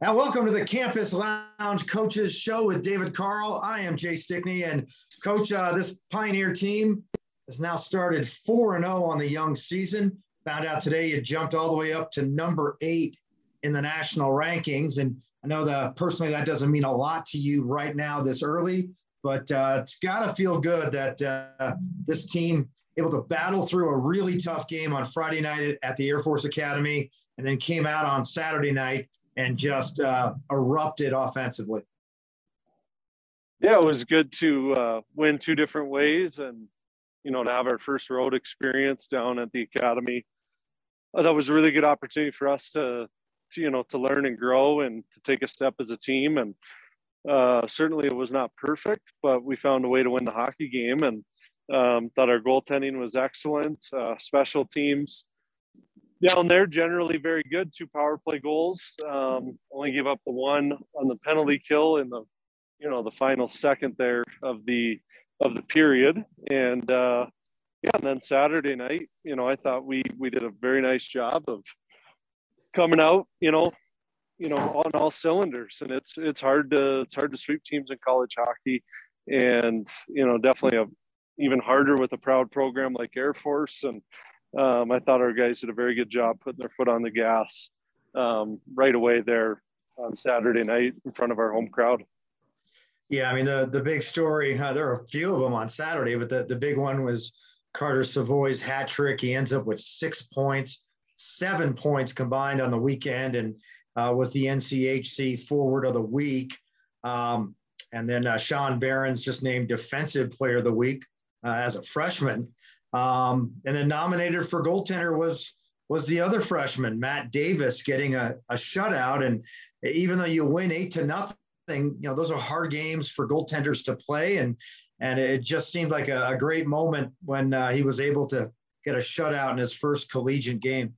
And welcome to the Campus Lounge Coaches Show with David Carle. I am Jay Stickney, and Coach, uh, this Pioneer team has now started 4 0 on the young season. Found out today you jumped all the way up to number eight in the national rankings. And I know that personally that doesn't mean a lot to you right now this early, but uh, it's got to feel good that uh, this team able to battle through a really tough game on Friday night at the Air Force Academy and then came out on Saturday night and just uh, erupted offensively. Yeah, it was good to uh, win two different ways and, you know, to have our first road experience down at the academy. Uh, that was a really good opportunity for us to, to, you know, to learn and grow and to take a step as a team. And uh, certainly it was not perfect, but we found a way to win the hockey game and um, thought our goaltending was excellent. Uh, special teams down there generally very good. Two power play goals. Um, only gave up the one on the penalty kill in the, you know, the final second there of the of the period. And uh, yeah, and then Saturday night, you know, I thought we we did a very nice job of coming out, you know, you know, on all cylinders. And it's it's hard to it's hard to sweep teams in college hockey, and you know, definitely a even harder with a proud program like Air Force and um, I thought our guys did a very good job putting their foot on the gas um, right away there on Saturday night in front of our home crowd. Yeah, I mean the the big story. Uh, there are a few of them on Saturday, but the, the big one was Carter Savoie's hat trick. He ends up with six points, seven points combined on the weekend, and uh, was the NCHC Forward of the Week. Um, and then uh, Sean Behrens' just named Defensive Player of the Week uh, as a freshman. Um, and then nominated for goaltender was was the other freshman, Matt Davis, getting a, a shutout. And even though you win eight to nothing, you know, those are hard games for goaltenders to play. And and it just seemed like a, a great moment when uh, he was able to get a shutout in his first collegiate game.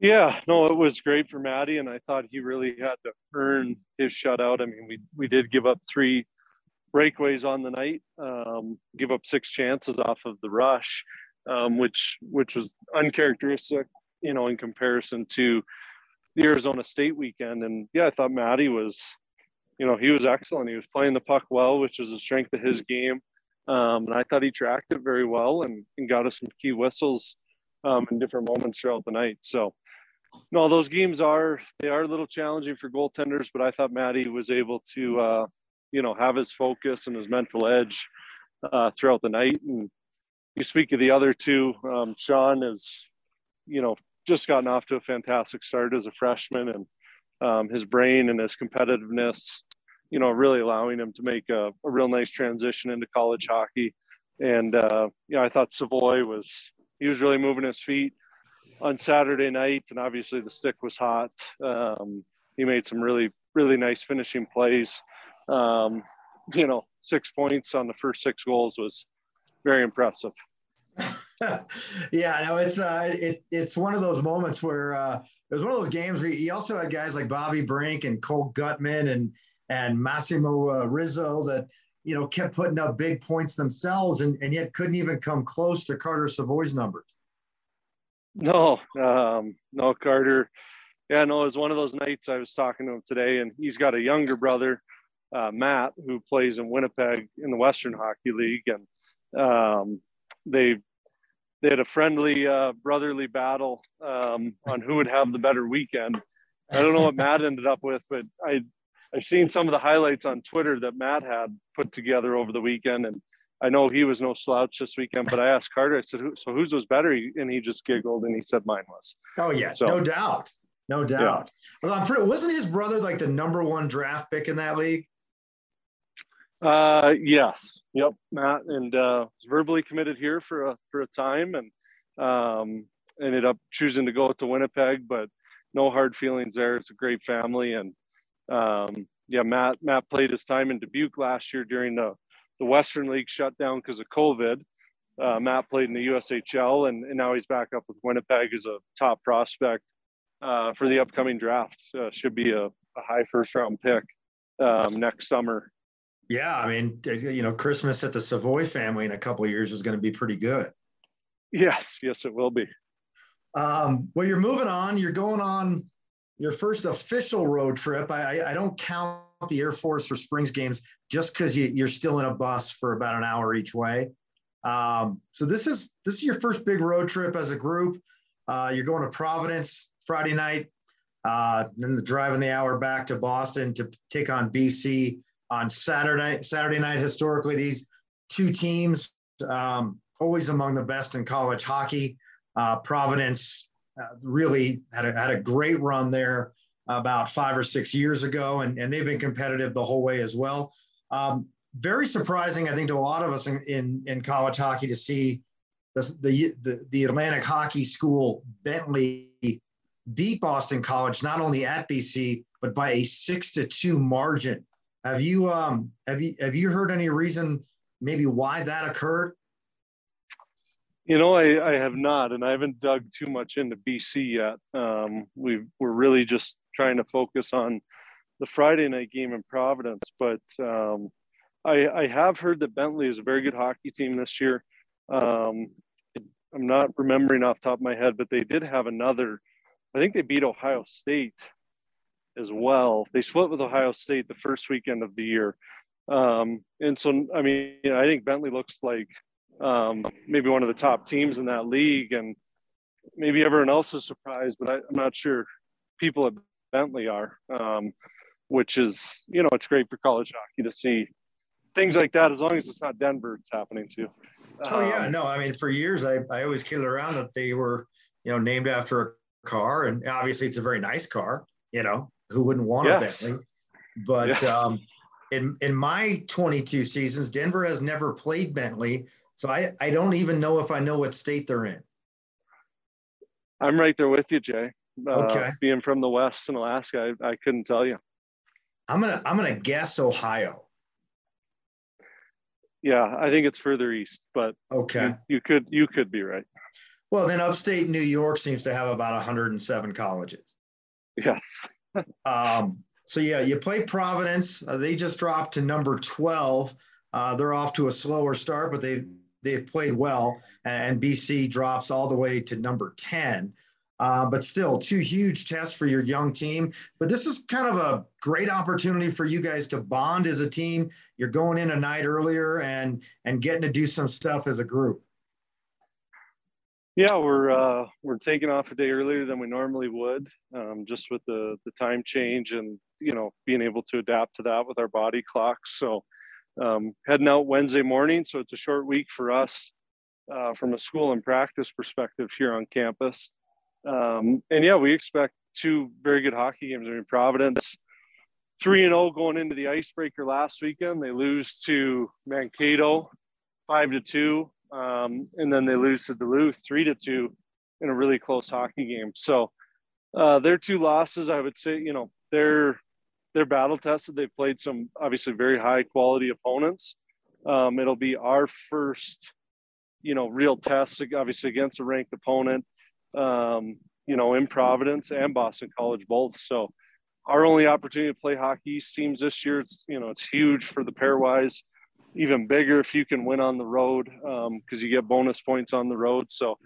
Yeah, no, it was great for Maddie, and I thought he really had to earn his shutout. I mean, we we did give up three breakaways on the night, um, give up six chances off of the rush, um, which which was uncharacteristic, you know, in comparison to the Arizona State weekend. And yeah, I thought Maddie was, you know, he was excellent. He was playing the puck well, which is a strength of his game. Um, and I thought he tracked it very well and, and got us some key whistles um, in different moments throughout the night. So, no, those games are they are a little challenging for goaltenders, but I thought Maddie was able to uh, you know have his focus and his mental edge uh, throughout the night. And you speak of the other two, um, Sean is, you know, just gotten off to a fantastic start as a freshman, and um, his brain and his competitiveness, you know, really allowing him to make a, a real nice transition into college hockey. And uh, you know, I thought Savoie was he was really moving his feet on Saturday night, and obviously the stick was hot. Um, he made some really really nice finishing plays um, you know, six points on the first six goals was very impressive. yeah, no, it's uh, it, it's one of those moments where uh, it was one of those games where he also had guys like Bobby Brink and Cole Guttman and and Massimo uh, Rizzo that you know kept putting up big points themselves and, and yet couldn't even come close to Carter Savoie's numbers. No, um, no, Carter. Yeah, no, it was one of those nights I was talking to him today, and he's got a younger brother uh, Matt, who plays in Winnipeg in the Western Hockey League, and um, they they had a friendly uh, brotherly battle um, on who would have the better weekend. I don't know what Matt ended up with, but I I've seen some of the highlights on Twitter that Matt had put together over the weekend, and I know he was no slouch this weekend. But I asked Carter, I said, "So whose was better?" And he just giggled and he said, "Mine was." Oh yeah, so, no doubt, no doubt. Yeah. Well, I'm pretty, wasn't his brother like the number one draft pick in that league? Uh, yes. Yep. Matt and uh, was verbally committed here for a for a time, and um, ended up choosing to go to Winnipeg. But no hard feelings there. It's a great family, and um, yeah, Matt Matt played his time in Dubuque last year during the the Western League shutdown because of COVID. Uh, Matt played in the USHL, and, and now he's back up with Winnipeg as a top prospect uh, for the upcoming draft. Uh, should be a, a, high first round pick um, next summer. Yeah, I mean, you know, Christmas at the Savoie family in a couple years is going to be pretty good. Yes, yes, it will be. Um, well, you're moving on. You're going on, your first official road trip. I, I don't count the Air Force or Springs games just because you, you're still in a bus for about an hour each way. Um, so this is this is your first big road trip as a group. Uh, you're going to Providence Friday night, uh, then the driving the hour back to Boston to take on BC on Saturday. Saturday night, historically, these two teams um, always among the best in college hockey. Uh, Providence uh, really had a, had a great run there about five or six years ago, and, and they've been competitive the whole way as well. Um, very surprising, I think, to a lot of us in, in, in college hockey to see the, the, the, the Atlantic Hockey School Bentley beat Boston College not only at BC but by a six to two margin. Have you um have you have you heard any reason maybe why that occurred? You know, I, I have not, and I haven't dug too much into BC yet. Um, we we're really just trying to focus on the Friday night game in Providence, but um, I, I have heard that Bentley is a very good hockey team this year. Um, I'm not remembering off top of my head, but they did have another. I think they beat Ohio State as well. They split with Ohio State the first weekend of the year. Um, and so, I mean, you know, I think Bentley looks like um, maybe one of the top teams in that league, and maybe everyone else is surprised, but I, am not sure people at Bentley are, um, which is, you know, it's great for college hockey to see things like that as long as it's not Denver, it's happening too. Oh yeah, um, no, I mean, for years I, I always kidded around that they were, you know, named after a car, and obviously it's a very nice car. You know, who wouldn't want yes. a Bentley? But yes. um, in in my 22 seasons, Denver has never played Bentley, so I I don't even know if I know what state they're in. I'm right there with you, Jay. Uh, okay. Being from the West in Alaska, I, I couldn't tell you. I'm gonna I'm gonna guess Ohio. Yeah, I think it's further east, but okay, you, you could you could be right. Well, then upstate New York seems to have about 107 colleges. Yeah. Um, so yeah, you play Providence. Uh, they just dropped to number 12. Uh, they're off to a slower start, but they they've played well. And BC drops all the way to number 10. Uh, but still, two huge tests for your young team. But this is kind of a great opportunity for you guys to bond as a team. You're going in a night earlier and and getting to do some stuff as a group. Yeah, we're uh, we're taking off a day earlier than we normally would, um, just with the the time change and you know being able to adapt to that with our body clocks. So um, heading out Wednesday morning, so it's a short week for us uh, from a school and practice perspective here on campus. Um, and yeah, we expect two very good hockey games. I mean, Providence three and zero oh going into the icebreaker last weekend. They lose to Mankato five to two, um, and then they lose to Duluth three to two in a really close hockey game. So uh, their two losses, I would say, you know, they're they're battle tested. They've played some obviously very high quality opponents. Um, it'll be our first, you know, real test, obviously against a ranked opponent um, you know, in Providence and Boston College both. So our only opportunity to play hockey teams this year, it's, you know, it's huge for the pairwise, even bigger if you can win on the road because um, you get bonus points on the road. So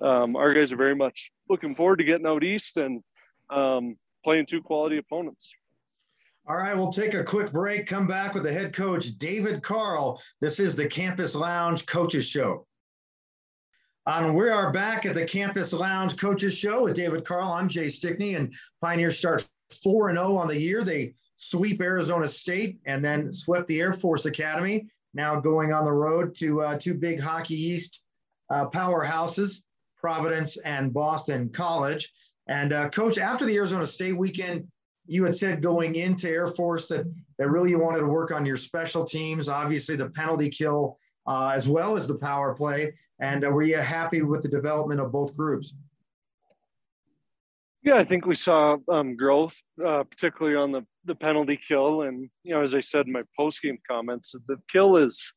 um, our guys are very much looking forward to getting out east and um, playing two quality opponents. All right, we'll take a quick break, come back with the head coach, David Carle. This is the Campus Lounge Coaches Show. Um, we are back at the Campus Lounge Coaches Show with David Carl. I'm Jay Stickney, and Pioneers start 4 0 on the year. They sweep Arizona State and then swept the Air Force Academy. Now going on the road to uh, two big Hockey East uh, powerhouses, Providence and Boston College. And uh, coach, after the Arizona State weekend, you had said going into Air Force that, that really you wanted to work on your special teams, obviously the penalty kill, uh, as well as the power play. And uh, were you happy with the development of both groups? Yeah, I think we saw um, growth, uh, particularly on the, the penalty kill. And, you know, as I said in my post game comments, the kill is,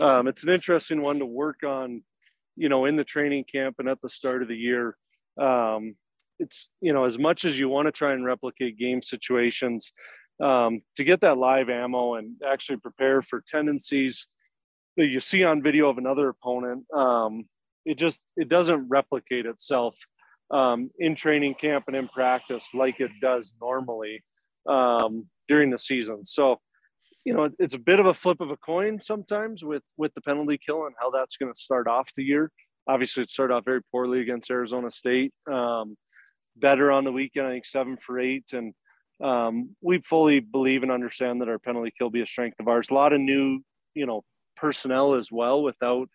um, it's an interesting one to work on, you know, in the training camp and at the start of the year. Um, it's, you know, as much as you want to try and replicate game situations, um, to get that live ammo and actually prepare for tendencies that you see on video of another opponent, um, it just it doesn't replicate itself um, in training camp and in practice like it does normally um, during the season. So, you know, it's a bit of a flip of a coin sometimes with with the penalty kill and how that's going to start off the year. Obviously, it started off very poorly against Arizona State. Um, better on the weekend, I think seven for eight, and um, we fully believe and understand that our penalty kill be a strength of ours. A lot of new, you know, personnel as well without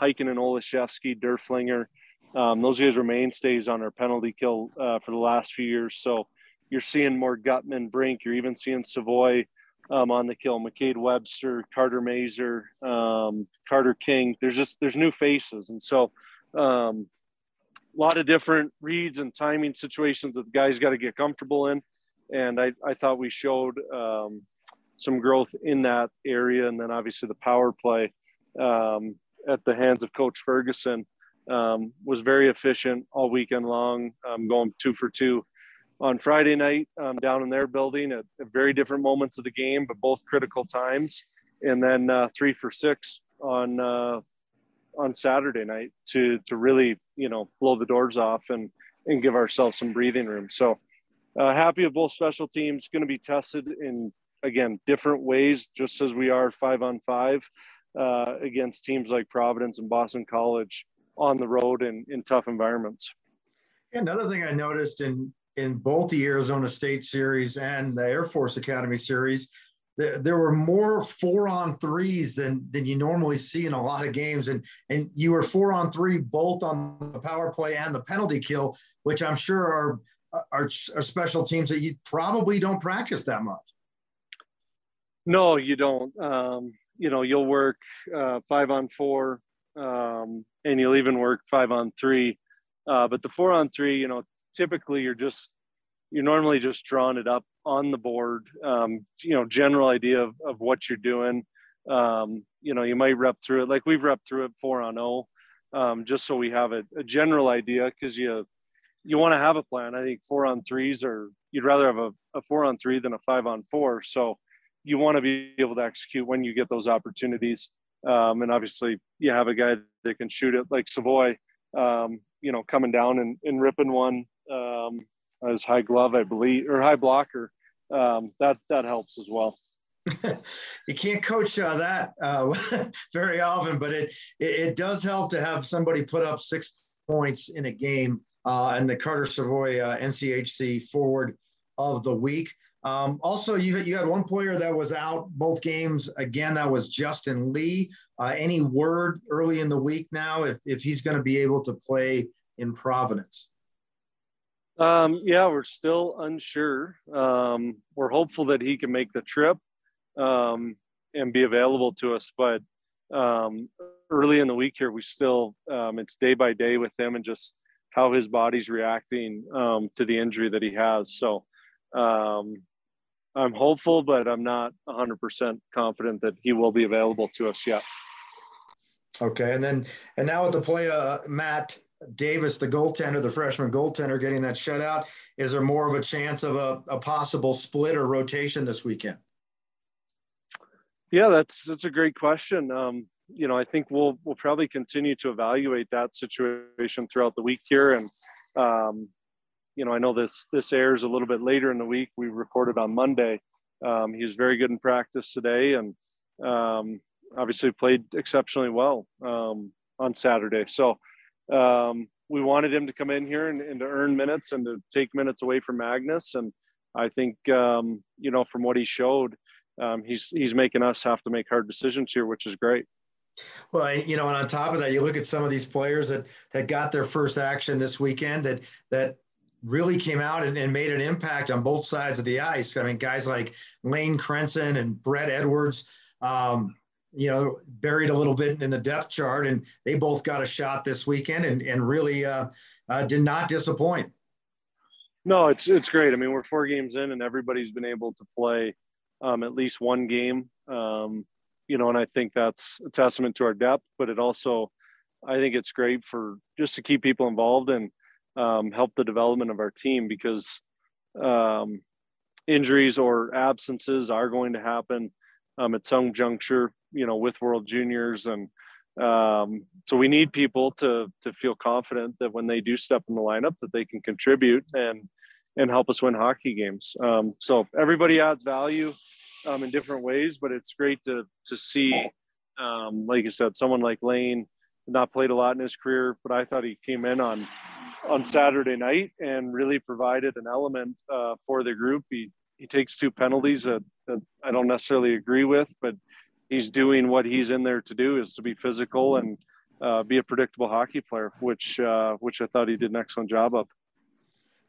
Heikkinen and Olischefski, Derflinger. Um, those guys were mainstays on our penalty kill uh, for the last few years. So you're seeing more Guttman, Brink. You're even seeing Savoie um, on the kill. McKade Webster, Carter Mazur, um, Carter King. There's just there's new faces, and so um, a lot of different reads and timing situations that the guys got to get comfortable in. And I, I thought we showed um, some growth in that area, and then obviously the power play um, at the hands of Coach Ferguson um, was very efficient all weekend long, going two for two on Friday night um, down in their building at, at, very different moments of the game, but both critical times, and then uh, three for six on uh, on Saturday night to to really you know blow the doors off and and give ourselves some breathing room. So uh, happy with both special teams. Going to be tested in again different ways, just as we are five on five uh, against teams like Providence and Boston College on the road in, in tough environments. Another thing I noticed in in both the Arizona State series and the Air Force Academy series, there, there were more four on threes than than you normally see in a lot of games, and and you were four on three both on the power play and the penalty kill, which I'm sure are are, are special teams that you probably don't practice that much. No, you don't. Um, you know, you'll work uh, five on four, um, and you'll even work five on three. Uh, but the four on three, you know, typically you're just you're normally just drawing it up on the board. Um, you know, general idea of, of what you're doing. Um, you know, you might rep through it like we've rep through it four on O, oh, um, just so we have a, a general idea because you you want to have a plan. I think four on threes or you'd rather have a, a four on three than a five on four. So you want to be able to execute when you get those opportunities. Um, and obviously, you have a guy that can shoot it like Savoie, um, you know, coming down and, and ripping one um, as high glove, I believe, or high blocker. Um, that that helps as well. you can't coach uh, that uh, very often, but it, it, it does help to have somebody put up six points in a game. Uh, and the Carter Savoie uh, NCHC forward of the week. Um, also, you, you had one player that was out both games. Again, that was Justin Lee. Uh, any word early in the week now if, if he's going to be able to play in Providence? Um, yeah, we're still unsure. Um, we're hopeful that he can make the trip um, and be available to us. But um, early in the week here, we still, um, it's day by day with him and just how his body's reacting um, to the injury that he has. So, um, I'm hopeful, but I'm not 100% confident that he will be available to us yet. Okay, and then and now with the play, uh, Matt Davis, the goaltender, the freshman goaltender, getting that shutout, is there more of a chance of a, a possible split or rotation this weekend? Yeah, that's that's a great question. Um, you know, I think we'll we'll probably continue to evaluate that situation throughout the week here, and um, you know, I know this this airs a little bit later in the week. We recorded on Monday. Um, he was very good in practice today, and um, obviously played exceptionally well um, on Saturday. So um, we wanted him to come in here and, and, to earn minutes and to take minutes away from Magnus. And I think um, you know from what he showed, um, he's he's making us have to make hard decisions here, which is great. Well, you know, and on top of that, you look at some of these players that that got their first action this weekend that that really came out and, and, made an impact on both sides of the ice. I mean, guys like Lane Krenson and Brett Edwards, um, you know, buried a little bit in the depth chart, and they both got a shot this weekend and, and really uh, uh, did not disappoint. No, it's it's great. I mean, we're four games in, and everybody's been able to play um, at least one game. Um, you know, and I think that's a testament to our depth, but it also, I think it's great for just to keep people involved and um, help the development of our team because um, injuries or absences are going to happen um, at some juncture, you know, with World Juniors and Um, so we need people to to feel confident that when they do step in the lineup, that they can contribute and and help us win hockey games. Um, so everybody adds value um, in different ways, but it's great to to see, um, like you said, someone like Lane not played a lot in his career, but I thought he came in on on Saturday night and really provided an element uh, for the group. He he takes two penalties that, that I don't necessarily agree with, but he's doing what he's in there to do is to be physical and uh, be a predictable hockey player, which uh, which I thought he did an excellent job of.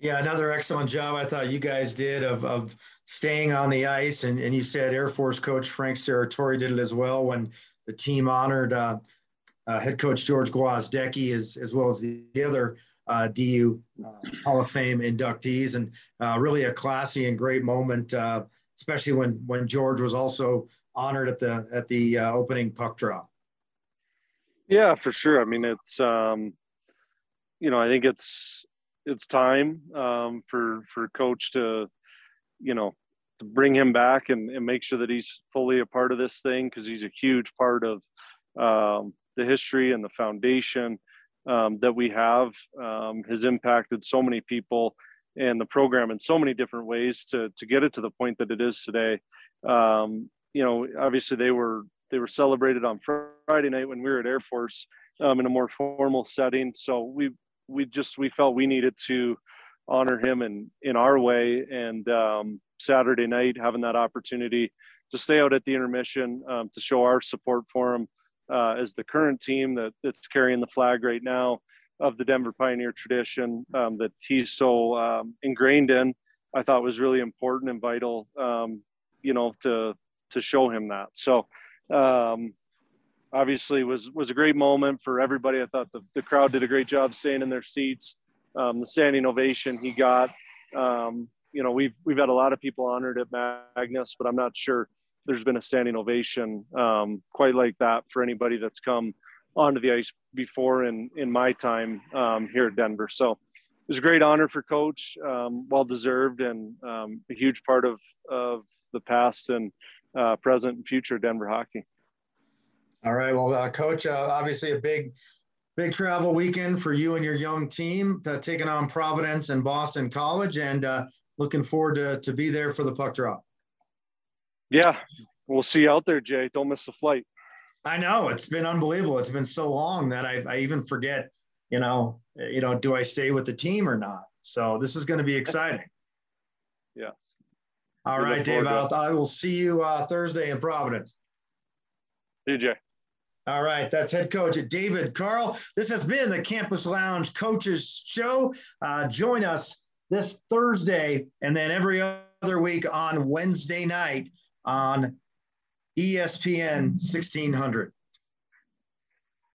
Yeah, another excellent job I thought you guys did of, of staying on the ice. And, and you said Air Force coach Frank Serratore did it as well when the team honored uh, uh, head coach George Gwozdecky as, as well as the other uh, DU uh, Hall of Fame inductees. And really a classy and great moment, especially when, when George was also honored at the, at the opening puck drop. Yeah, for sure. I mean, it's, um, you know, I think it's, it's time um, for for coach to you know to bring him back and, and make sure that he's fully a part of this thing because he's a huge part of um, the history and the foundation um, that we have um, has impacted so many people and the program in so many different ways to to get it to the point that it is today. Um, you know, obviously they were they were celebrated on Friday night when we were at Air Force um, in a more formal setting. So we we just we felt we needed to honor him in in our way and um, saturday night having that opportunity to stay out at the intermission um, to show our support for him uh, as the current team that, that's carrying the flag right now of the denver pioneer tradition um, that he's so um, ingrained in i thought was really important and vital um, you know to to show him that so um, obviously was was a great moment for everybody. I thought the, the crowd did a great job staying in their seats. Um, the standing ovation he got. Um, you know, we've we've had a lot of people honored at Magness, but I'm not sure there's been a standing ovation um, quite like that for anybody that's come onto the ice before in in my time um, here at Denver. So it was a great honor for Coach, um, well deserved, and um, a huge part of of the past and uh, present and future Denver hockey. All right. Well, uh, coach, uh, obviously a big, big travel weekend for you and your young team, uh, taking on Providence and Boston College, and uh, looking forward to to be there for the puck drop. Yeah, we'll see you out there, Jay. Don't miss the flight. I know it's been unbelievable. It's been so long that I, I even forget. You know, you know, do I stay with the team or not? So this is going to be exciting. yeah. All right, Dave. I'll, I will see you uh, Thursday in Providence. See you, Jay. All right, that's head coach David Carle. This has been the Campus Lounge Coaches Show. Uh, join us this Thursday and then every other week on Wednesday night on ESPN 1600.